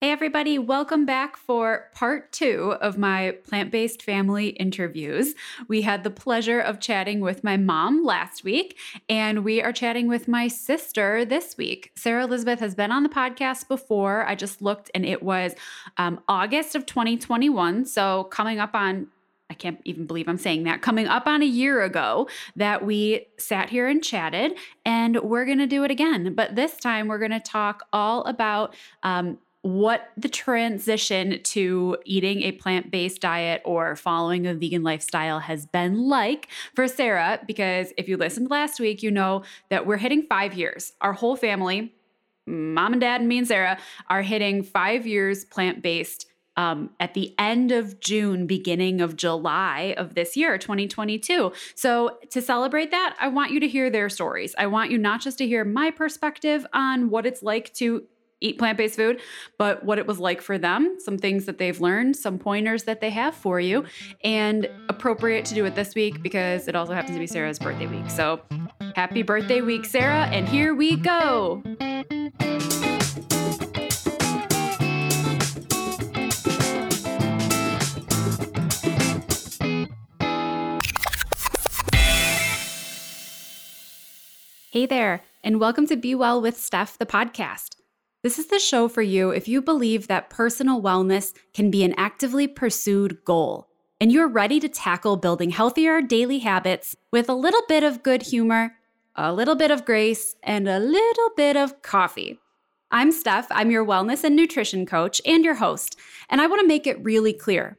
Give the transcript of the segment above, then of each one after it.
Hey, everybody, welcome back for part two of my plant based family interviews. We had the pleasure of chatting with my mom last week, and we are chatting with my sister this week. Sarah Elizabeth has been on the podcast before. I just looked, and it was um, August of 2021. So, coming up on I can't even believe I'm saying that. Coming up on a year ago, that we sat here and chatted, and we're going to do it again. But this time, we're going to talk all about um, what the transition to eating a plant based diet or following a vegan lifestyle has been like for Sarah. Because if you listened last week, you know that we're hitting five years. Our whole family, mom and dad, and me and Sarah, are hitting five years plant based. Um, at the end of June, beginning of July of this year, 2022. So, to celebrate that, I want you to hear their stories. I want you not just to hear my perspective on what it's like to eat plant based food, but what it was like for them, some things that they've learned, some pointers that they have for you, and appropriate to do it this week because it also happens to be Sarah's birthday week. So happy birthday week, Sarah, and here we go. Hey there, and welcome to Be Well with Steph, the podcast. This is the show for you if you believe that personal wellness can be an actively pursued goal and you're ready to tackle building healthier daily habits with a little bit of good humor, a little bit of grace, and a little bit of coffee. I'm Steph. I'm your wellness and nutrition coach and your host, and I want to make it really clear.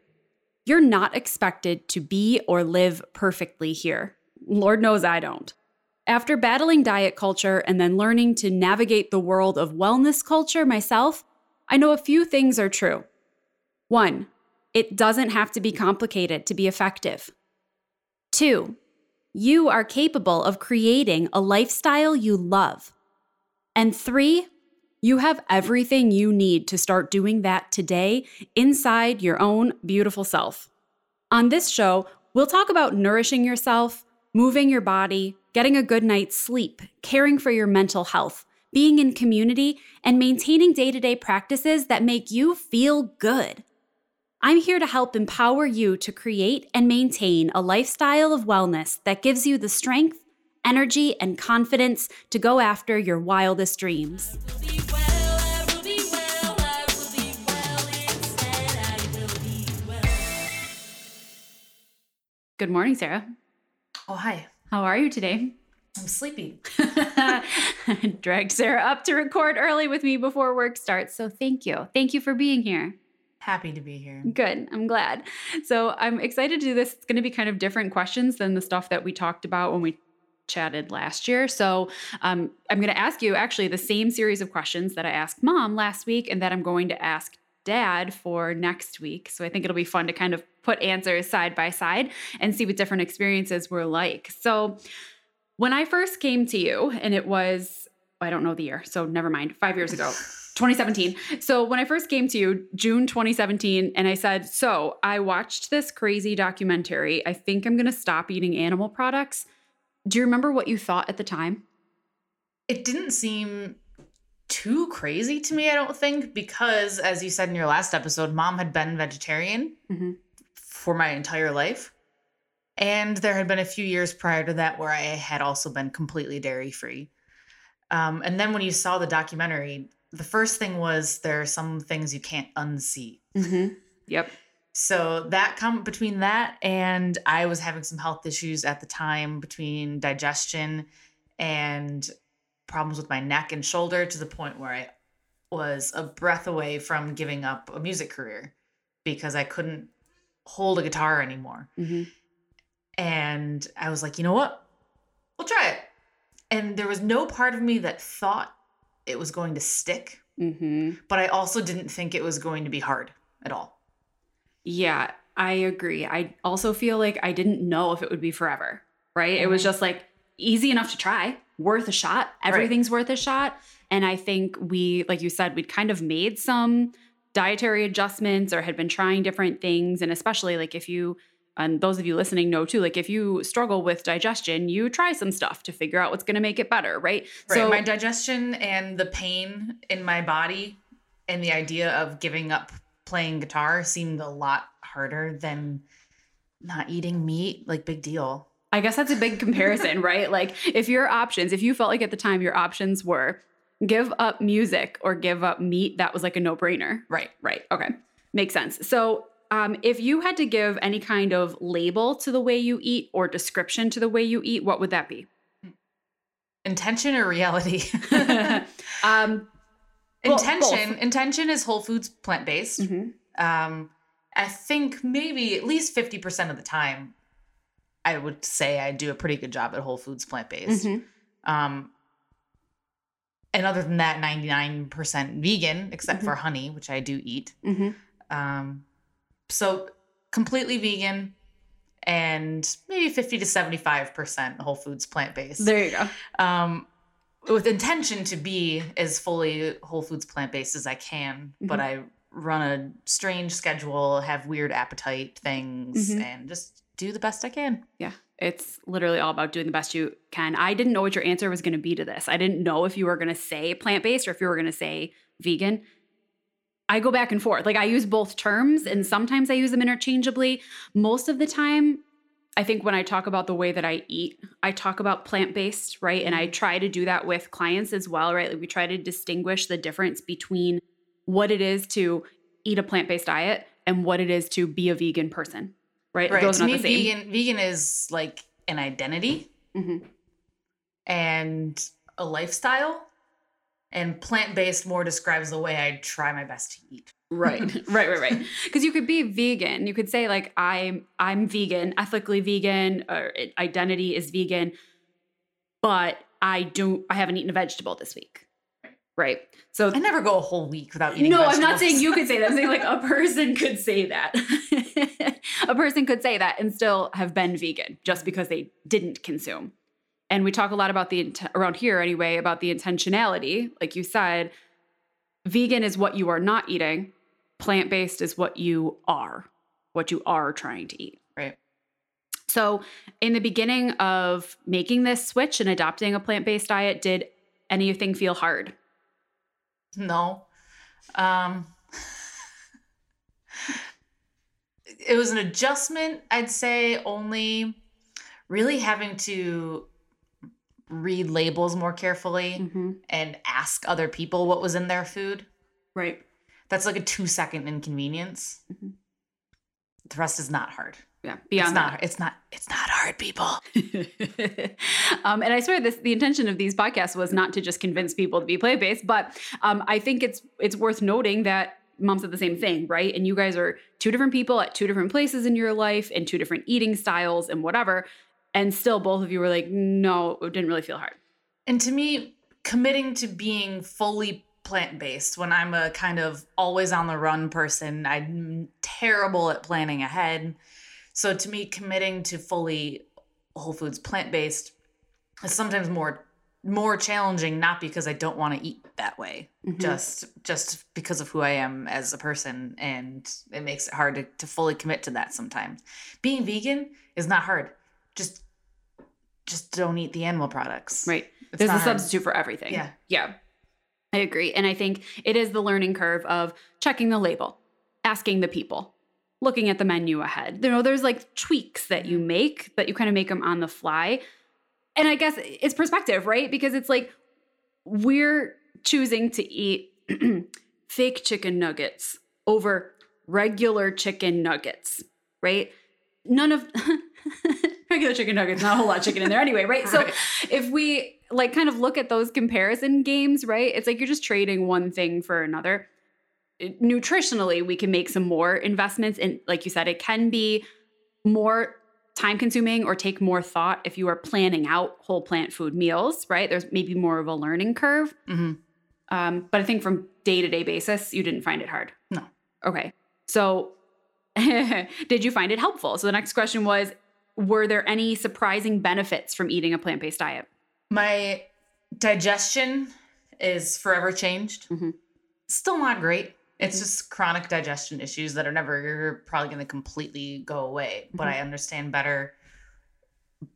You're not expected to be or live perfectly here. Lord knows I don't. After battling diet culture and then learning to navigate the world of wellness culture myself, I know a few things are true. One, it doesn't have to be complicated to be effective. Two, you are capable of creating a lifestyle you love. And three, you have everything you need to start doing that today inside your own beautiful self. On this show, we'll talk about nourishing yourself, moving your body, getting a good night's sleep, caring for your mental health, being in community, and maintaining day to day practices that make you feel good. I'm here to help empower you to create and maintain a lifestyle of wellness that gives you the strength, energy, and confidence to go after your wildest dreams. Good morning, Sarah. Oh, hi. How are you today? I'm sleepy. Dragged Sarah up to record early with me before work starts. So thank you. Thank you for being here. Happy to be here. Good. I'm glad. So I'm excited to do this. It's going to be kind of different questions than the stuff that we talked about when we chatted last year. So um, I'm going to ask you actually the same series of questions that I asked mom last week and that I'm going to ask dad for next week. So I think it'll be fun to kind of put answers side by side and see what different experiences were like. So when I first came to you, and it was, I don't know the year, so never mind, five years ago. 2017. So when I first came to you, June 2017, and I said, So I watched this crazy documentary. I think I'm going to stop eating animal products. Do you remember what you thought at the time? It didn't seem too crazy to me, I don't think, because as you said in your last episode, mom had been vegetarian mm-hmm. for my entire life. And there had been a few years prior to that where I had also been completely dairy free. Um, and then when you saw the documentary, the first thing was there are some things you can't unsee. Mm-hmm. Yep. So that come between that and I was having some health issues at the time between digestion and problems with my neck and shoulder to the point where I was a breath away from giving up a music career because I couldn't hold a guitar anymore. Mm-hmm. And I was like, you know what? We'll try it. And there was no part of me that thought it was going to stick, mm-hmm. but I also didn't think it was going to be hard at all. Yeah, I agree. I also feel like I didn't know if it would be forever, right? Mm-hmm. It was mm-hmm. just like easy enough to try worth a shot. Everything's right. worth a shot. And I think we, like you said, we'd kind of made some dietary adjustments or had been trying different things. And especially like if you, and those of you listening know too, like if you struggle with digestion, you try some stuff to figure out what's going to make it better, right? Right. So my digestion and the pain in my body and the idea of giving up playing guitar seemed a lot harder than not eating meat. Like big deal. I guess that's a big comparison, right? Like if your options, if you felt like at the time your options were give up music or give up meat, that was like a no-brainer. Right. Right. Okay. Makes sense. So um, if you had to give any kind of label to the way you eat or description to the way you eat, what would that be? Intention or reality? um, intention. both. Intention is whole foods plant based. Mhm. Um, I think maybe at least fifty percent of the time, I would say I do a pretty good job at whole foods plant based. Mhm. Um, and other than that, ninety nine percent vegan, except Mhm. for honey, which I do eat. Mhm. Um, so completely vegan, and maybe fifty to seventy five percent whole foods plant based. There you go. um, with intention to be as fully whole foods plant based as I can, but I run a strange schedule, have weird appetite things, Mhm. and just do the best I can. Yeah. It's literally all about doing the best you can. I didn't know what your answer was going to be to this. I didn't know if you were going to say plant based or if you were going to say vegan. I go back and forth. Like I use both terms and sometimes I use them interchangeably. Most of the time, I think when I talk about the way that I eat, I talk about plant based, right? And I mm-hmm. try to do that with clients as well, right? Like we try to distinguish the difference between what it is to eat a plant based diet and what it is to be a vegan person, right? Right. To me, not the same. vegan vegan is like an identity Mhm. and a lifestyle. And plant based more describes the way I try my best to eat. Right, right, right, right. Because you could be vegan. You could say like I'm I'm vegan, ethically vegan, or identity is vegan, but I don't. I haven't eaten a vegetable this week. Right. So I never go a whole week without eating. no, I'm not saying you could say that. I'm saying like a person could say that. a person could say that and still have been vegan just because they didn't consume. And we talk a lot about the around here anyway about the intentionality. Like you said, vegan is what you are not eating. Plant based is what you are, what you are trying to eat. Right. So, in the beginning of making this switch and adopting a plant based diet, did anything feel hard? No. Um it was an adjustment, I'd say only really having to read labels more carefully Mm-hmm. and ask other people what was in their food. Right. That's like a 2 second inconvenience. Mhm. The rest is not hard. Yeah. It's Beyond that. not it's not it's not hard, people. um, and I swear this the intention of these podcasts was not to just convince people to be plant based, but um, I think it's it's worth noting that mom said the same thing, right? And you guys are two different people at two different places in your life and two different eating styles and whatever, and still both of you were like, no, it didn't really feel hard. And to me, committing to being fully plant based when I'm a kind of always on the run person, I'm terrible at planning ahead. So to me, committing to fully whole foods plant based is sometimes more more challenging not because I don't want to eat that way Mhm. just just because of who I am as a person and it makes it hard to, to fully commit to that sometimes. Being vegan is not hard. Just just don't eat the animal products. right. It's There's a hard. substitute for everything. Yeah. Yeah. I agree. And I think it is the learning curve of checking the label, asking the people, looking at the menu ahead. You know, there's like tweaks that you mm-hmm. make, but you kind of make them on the fly. And I guess it's perspective, right? Because it's like we're choosing to eat fake chicken nuggets over regular chicken nuggets, right? None of regular chicken nuggets, not a whole lot of chicken in there anyway, right? So Right. if we like kind of look at those comparison games, right? It's like you're just trading one thing for another. It- Nutritionally, we can make some more investments. And like you said, it can be more time consuming or take more thought if you are planning out whole plant food meals, right? There's maybe more of a learning curve. Mhm. Um, but I think from day to day basis, you didn't find it hard. No. Okay. So did you find it helpful? So the next question was Were there any surprising benefits from eating a plant based diet? My digestion is forever changed. Mhm. Still not great. It's Mhm. just chronic digestion issues that are never probably going to completely go away. But Mhm. I understand better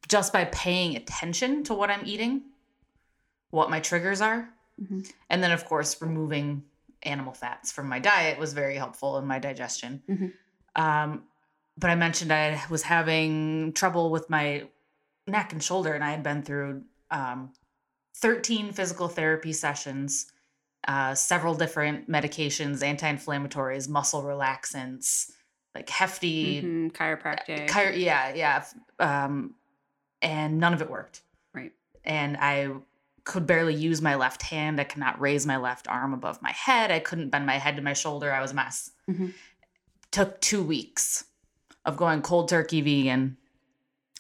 just by paying attention to what I'm eating, what my triggers are, Mhm. and then, of course, removing animal fats from my diet was very helpful in my digestion. Mhm. Um, but I mentioned I was having trouble with my neck and shoulder, and I had been through um, 13 physical therapy sessions, uh, several different medications, anti inflammatories, muscle relaxants, like hefty Mhm, Chiropractic. Chiro- yeah, yeah. Um, and none of it worked. Right. And I could barely use my left hand. I could not raise my left arm above my head. I couldn't bend my head to my shoulder. I was a mess. Mhm. Took two weeks of going cold turkey vegan.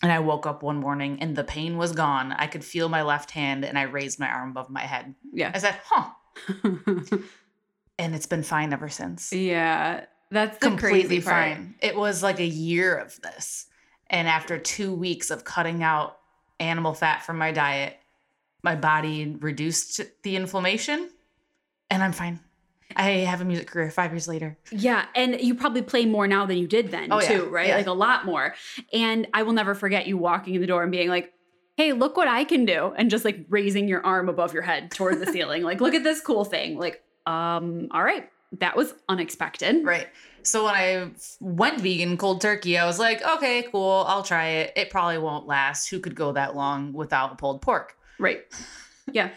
And I woke up one morning and the pain was gone. I could feel my left hand and I raised my arm above my head. Yeah. I said, huh. And it's been fine ever since yeah. That's completely fine. It was like a year of this. And after two weeks of cutting out animal fat from my diet, my body reduced the inflammation and I'm fine. I have a music career five years later. Yeah, and you probably play more now than you did then Oh, yeah. too, right? Yeah. Like a lot more. And I will never forget you walking in the door and being like, "Hey, look what I can do." And just like raising your arm above your head toward the ceiling. Like, "Look at this cool thing." Like, um, all right. That was unexpected. Right. So when I went vegan cold turkey, I was like, okay, cool, I'll try it. It probably won't last. Who could go that long without pulled pork? Right. Yeah.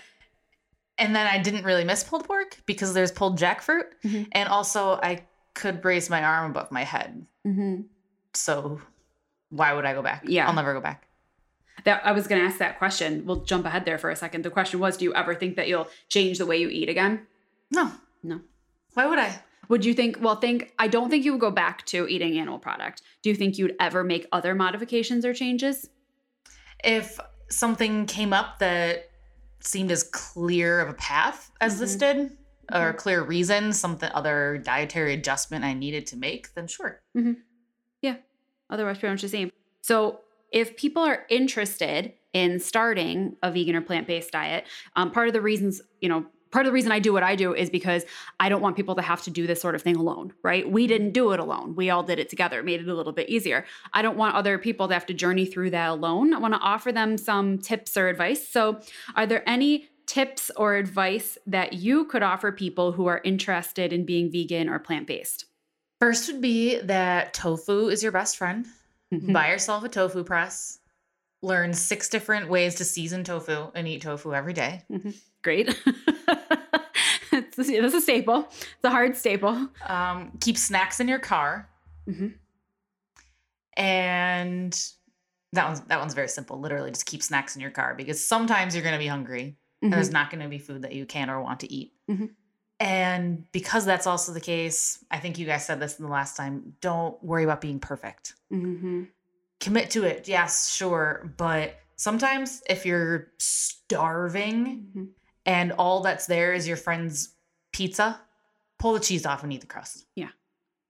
And then I didn't really miss pulled pork because there's pulled jackfruit. Mhm. And also, I could raise my arm above my head. Mm-hmm. So why would I go back? Yeah. I'll never go back. That I was going to ask that question. We'll jump ahead there for a second. The question was, do you ever think that you'll change the way you eat again? No. No. Why would I? Would you think, well, think, I don't think you would go back to eating animal product. Do you think you'd ever make other modifications or changes? If something came up that seemed as clear of a path as mm-hmm. this did, or mm-hmm. clear reason, something other dietary adjustment I needed to make, then sure. Mm-hmm. Yeah. Otherwise, pretty much the same. So, if people are interested in starting a vegan or plant based diet, um, part of the reasons, you know, part of the reason I do what I do is because I don't want people to have to do this sort of thing alone, right? We didn't do it alone. We all did it together. It made it a little bit easier. I don't want other people to have to journey through that alone. I want to offer them some tips or advice. So, are there any tips or advice that you could offer people who are interested in being vegan or plant based? First would be that tofu is your best friend. Buy yourself a tofu press. Learn six different ways to season tofu and eat tofu every day. Great. it's, it's a staple. It's a hard staple. Um, keep snacks in your car. Mhm. And that one's that one's very simple. Literally, just keep snacks in your car because sometimes you're going to be hungry. and There's not going to be food that you can or want to eat. Mhm. And because that's also the case, I think you guys said this in the last time. Don't worry about being perfect. hmm Commit to it. Yes, sure. But sometimes if you're starving hmm and all that's there is your friend's pizza, pull the cheese off and eat the crust. Yeah.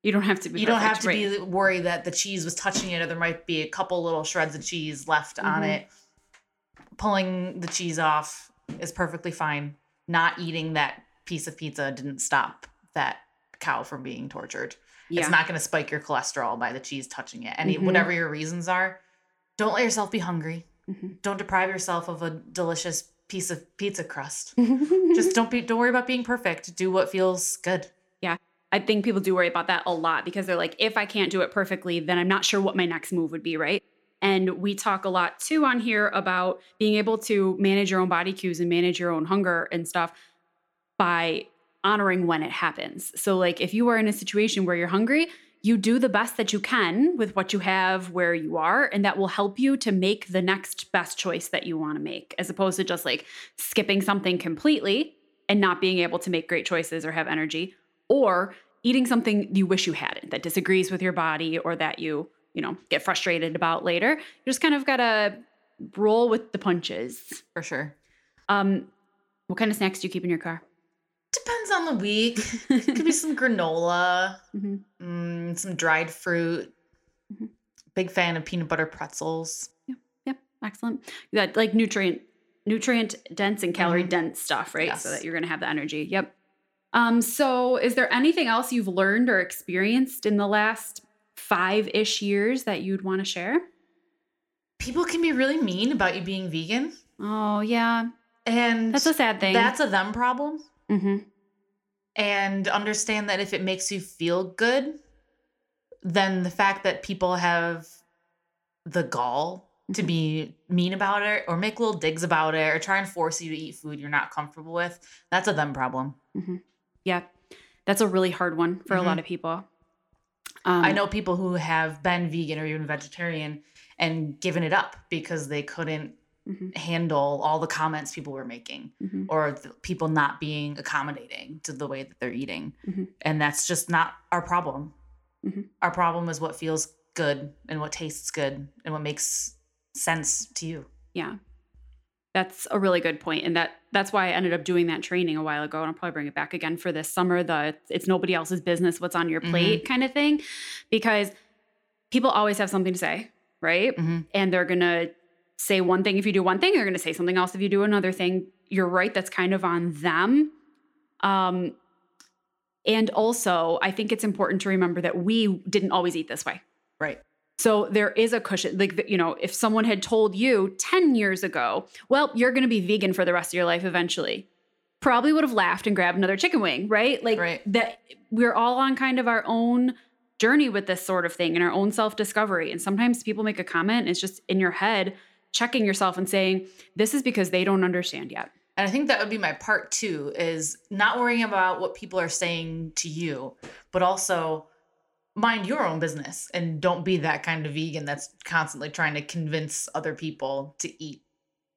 You don't have to be. you don't have to right. be worried that the cheese was touching it or there might be a couple little shreds of cheese left on Mhm. it. Pulling the cheese off is perfectly fine. Not eating that piece of pizza didn't stop that cow from being tortured. Yeah. It's not going to spike your cholesterol by the cheese touching it. Any Mhm. whatever your reasons are, don't let yourself be hungry. Mhm. Don't deprive yourself of a delicious piece of pizza crust. Just don't be don't worry about being perfect. Do what feels good. Yeah. I think people do worry about that a lot because they're like, if I can't do it perfectly, then I'm not sure what my next move would be, right? And we talk a lot too on here about being able to manage your own body cues and manage your own hunger and stuff by honoring when it happens. So, like, if you are in a situation where you're hungry, you do the best that you can with what you have where you are, and that will help you to make the next best choice that you want to make, as opposed to just like skipping something completely and not being able to make great choices or have energy, or eating something you wish you hadn't that disagrees with your body or that you, you know, get frustrated about later. You just kind of gotta roll with the punches. For sure. Um, what kind of snacks do you keep in your car? Depends on the week. Could be some granola, Mhm. mm, some dried fruit. Mhm. Big fan of peanut butter pretzels. Yep, excellent. That like nutrient nutrient dense and calorie dense stuff, right? So that you're gonna have the energy. Yep. Um, so is there anything else you've learned or experienced in the last five-ish years that you'd want to share? People can be really mean about you being vegan, Oh yeah. and That's a sad thing. that's a them problem. Mm-hmm. and understand that if it makes you feel good, then the fact that people have the gall to Mhm. be mean about it or make little digs about it or try and force you to eat food you're not comfortable with, that's a them problem. Yeah. That's a really hard one for a lot Mhm. of people. Um, I know people who have been vegan or even vegetarian and given it up because they couldn't Mhm. handle all the comments people were making Mhm. or the people not being accommodating to the way that they're eating. Mhm. And that's just not our problem. Mhm. Our problem is what feels good and what tastes good and what makes sense to you. Yeah. That's a really good. And that that's why I ended up doing that training a while ago. And I'll probably bring it back again for this summer, the it's nobody else's business what's on your Mhm. plate kind of thing. Because people always have something to say, right? Mhm. And they're gonna say one thing if you do one thing, they're gonna say something else if you do another thing. You're right, that's kind of on them. Um and also I think it's important to remember that we didn't always eat this way. Right. So there is a cushion. Like, you know, if someone had told you 10 years ago, well, you're going to be vegan for the rest of your life eventually, probably would have laughed and grabbed another chicken wing, right? Like, Right. that we're all on kind of our own journey with this sort of thing and our own self discovery. And sometimes people make a comment, it's just in your head, checking yourself and saying, this is because they don't understand yet. And I think that would be my part two is not worrying about what people are saying to you, but also mind your own business and don't be that kind of vegan that's constantly trying to convince other people to eat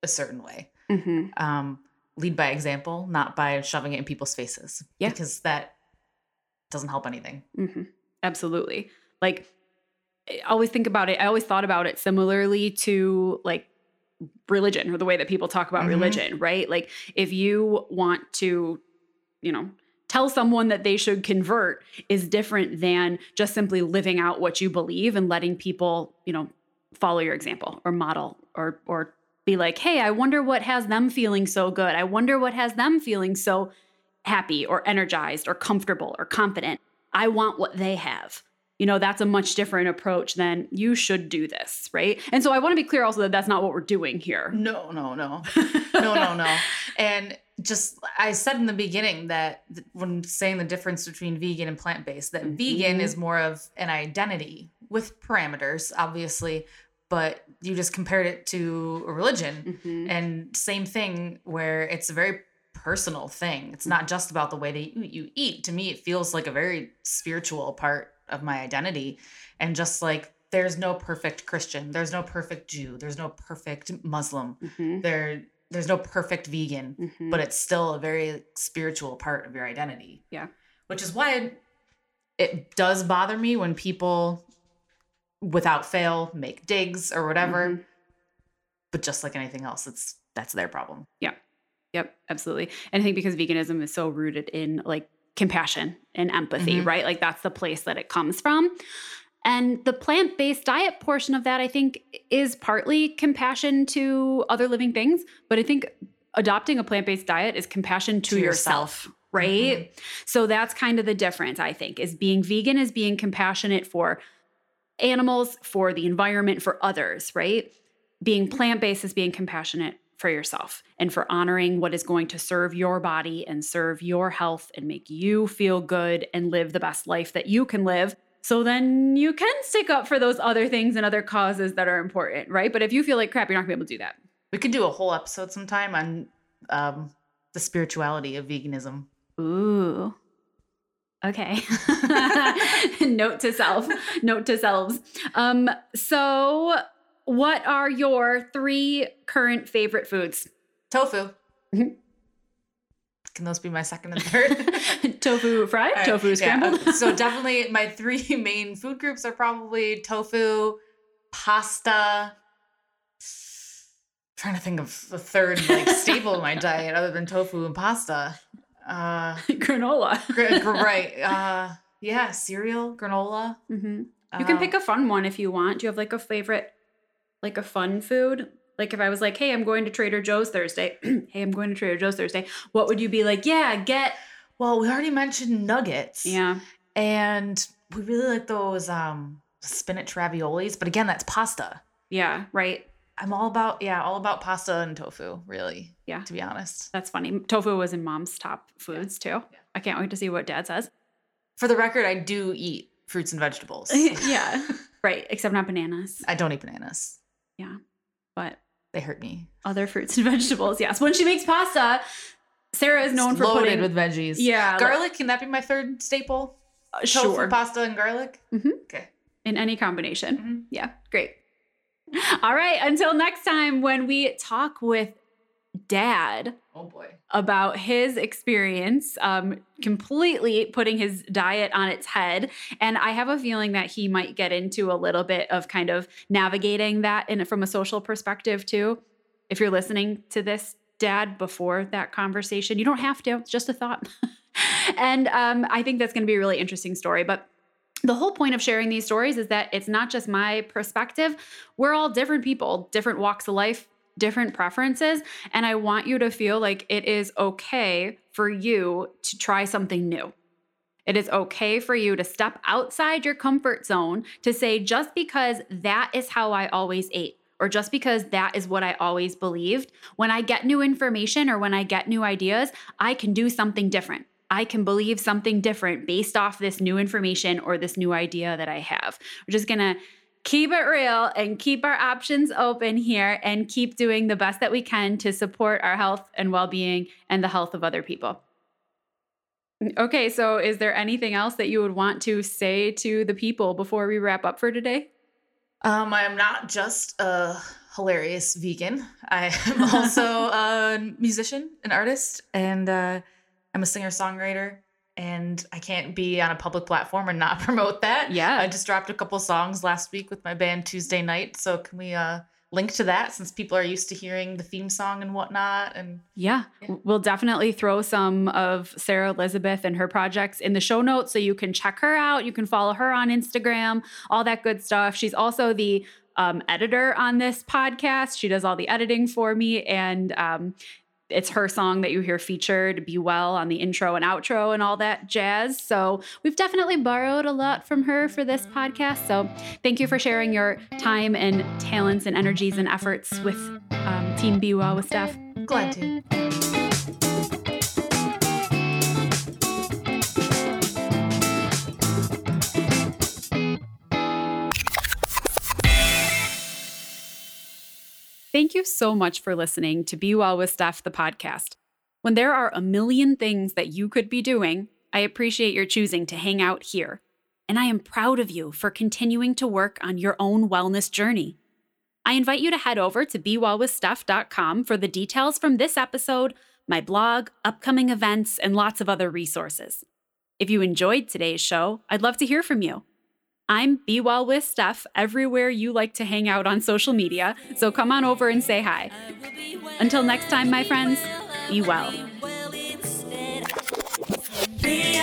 a certain way. Mm-hmm. Um, lead by example, not by shoving it in people's faces. Yeah. Because that doesn't help anything. hmm Absolutely. Like, always think about it. I always thought about it similarly to like religion or the way that people talk about Mhm. religion, right? Like, if you want to, you know, tell someone that they should convert is different than just simply living out what you believe and letting people, you know, follow your example or model or or be like, "Hey, I wonder what has them feeling so good. I wonder what has them feeling so happy or energized or comfortable or confident. I want what they have." You know, that's a much different approach than you should do this, right? And so I want to be clear also that that's not what we're doing here. No, no, no. no, no, no. And just, I said in the beginning that when saying the difference between vegan and plant based, that vegan Mhm. is more of an identity with parameters, obviously, but you just compared it to a religion. Mhm. And same thing where it's a very personal thing. It's not just about the way that you, you eat. To me, it feels like a very spiritual part of my identity. And just like, there's no perfect Christian, there's no perfect Jew, there's no perfect Muslim Mhm. there there's no perfect vegan Mhm. but it's still a very spiritual part of your identity Yeah. which is why it, it does bother me when people without fail make digs or whatever Mhm. but just like anything else it's that's their problem yeah Yep, absolutely. And I think because veganism is so rooted in like compassion and empathy, Mhm. right? Like that's the place that it comes from. And the plant based diet portion of that, I think, is partly compassion to other living things. But I think adopting a plant based diet is compassion to, To yourself, yourself. right? So that's kind of the difference, I think, is being vegan is being compassionate for animals, for the environment, for others, right? Being plant based is being compassionate for yourself and for honoring what is going to serve your body and serve your health and make you feel good and live the best life that you can live. So then you can stick up for those other things and other causes that are important, right? But if you feel like crap, you're not gonna be able to do that. we could do a whole episode sometime on um, the spirituality of veganism Ooh. Okay. Note to self. Note to selves. Um, so what are your three current favorite foods? tofu Mhm. can those be my second and third tofu fried, right, tofu scrambled. uh, so definitely my three main food groups are probably tofu, pasta. trying to think of the third like staple in my diet other than tofu and pasta. Uh, granola. gr- right. Uh, yeah, cereal, granola. hmm You can Uh, pick a fun one if you want. Do you have like a favorite, like a fun food? Like if I was like, hey, I'm going to Trader Joe's Thursday. hey, I'm going to Trader Joe's Thursday. What would you be like? Yeah, get. Well, we already mentioned nuggets. Yeah. And we really like those um spinach raviolis, but again, that's pasta. Yeah. Right. I'm all about yeah, all about pasta and tofu, really. Yeah. To be honest. That's funny. Tofu was in mom's top foods too. Yeah. I can't wait to see what dad says. For the record, I do eat fruits and vegetables. yeah. Right. Except not bananas. I don't eat bananas. Yeah. But They hurt me. other fruits and vegetables, yes. When she makes pasta, Sarah is known It's for loaded putting with veggies. Yeah. like- Garlic, can that be my third staple? uh, Tofu, sure. pasta, and garlic? Mhm. Okay. In any combination. Mhm. Yeah. Great. All right. Until next time, when we talk with dad Oh boy. about his experience um, completely putting his diet on its head. And I have a feeling that he might get into a little bit of kind of navigating that in, from a social perspective, too. If you're listening to this, dad, before that conversation, you don't have to, it's just a thought. and um, I think that's going to be a really interesting story. But the whole point of sharing these stories is that it's not just my perspective. We're all different people, different walks of life, different preferences. And I want you to feel like it is okay for you to try something new. It is okay for you to step outside your comfort zone to say, just because that is how I always ate, or just because that is what I always believed, when I get new information or when I get new ideas, I can do something different. I can believe something different based off this new information or this new idea that I have. We're just gonna keep it real and keep our options open here and keep doing the best that we can to support our health and well being and the health of other people. Okay, so is there anything else that you would want to say to the people before we wrap up for today? Um, I am not just a hilarious vegan. I am also a musician, an artist, and uh, I'm a singer songwriter. And I can't be on a public platform and not promote that. Yeah. I just dropped a couple songs last week with my band Tuesday Night. So can we uh, link to that since people are used to hearing the theme song and whatnot? And Yeah, Yeah. we'll definitely throw some of Sarah Elizabeth and her projects in the show notes so you can check her out. You can follow her on Instagram, all that good stuff. She's also the um, editor on this podcast. She does all the editing for me. And um, it's her song that you hear featured, Be Well, on the intro and outro and all that jazz. So we've definitely borrowed a lot from her for this podcast. So thank you for sharing your time and talents and energies and efforts with um, Team Be Well with Steph. glad to. Thank you so much for listening to Be Well with Steph, the podcast. When there are a million things that you could be doing, I appreciate your choosing to hang out here. And I am proud of you for continuing to work on your own wellness journey. I invite you to head over to BeWellWithSteph.com for the details from this episode, my blog, upcoming events, and lots of other resources. If you enjoyed today's show, I'd love to hear from you. I'm Be Well with Steph everywhere you like to hang out on social media, so come on over and say hi. Until next time, my friends, be well. Be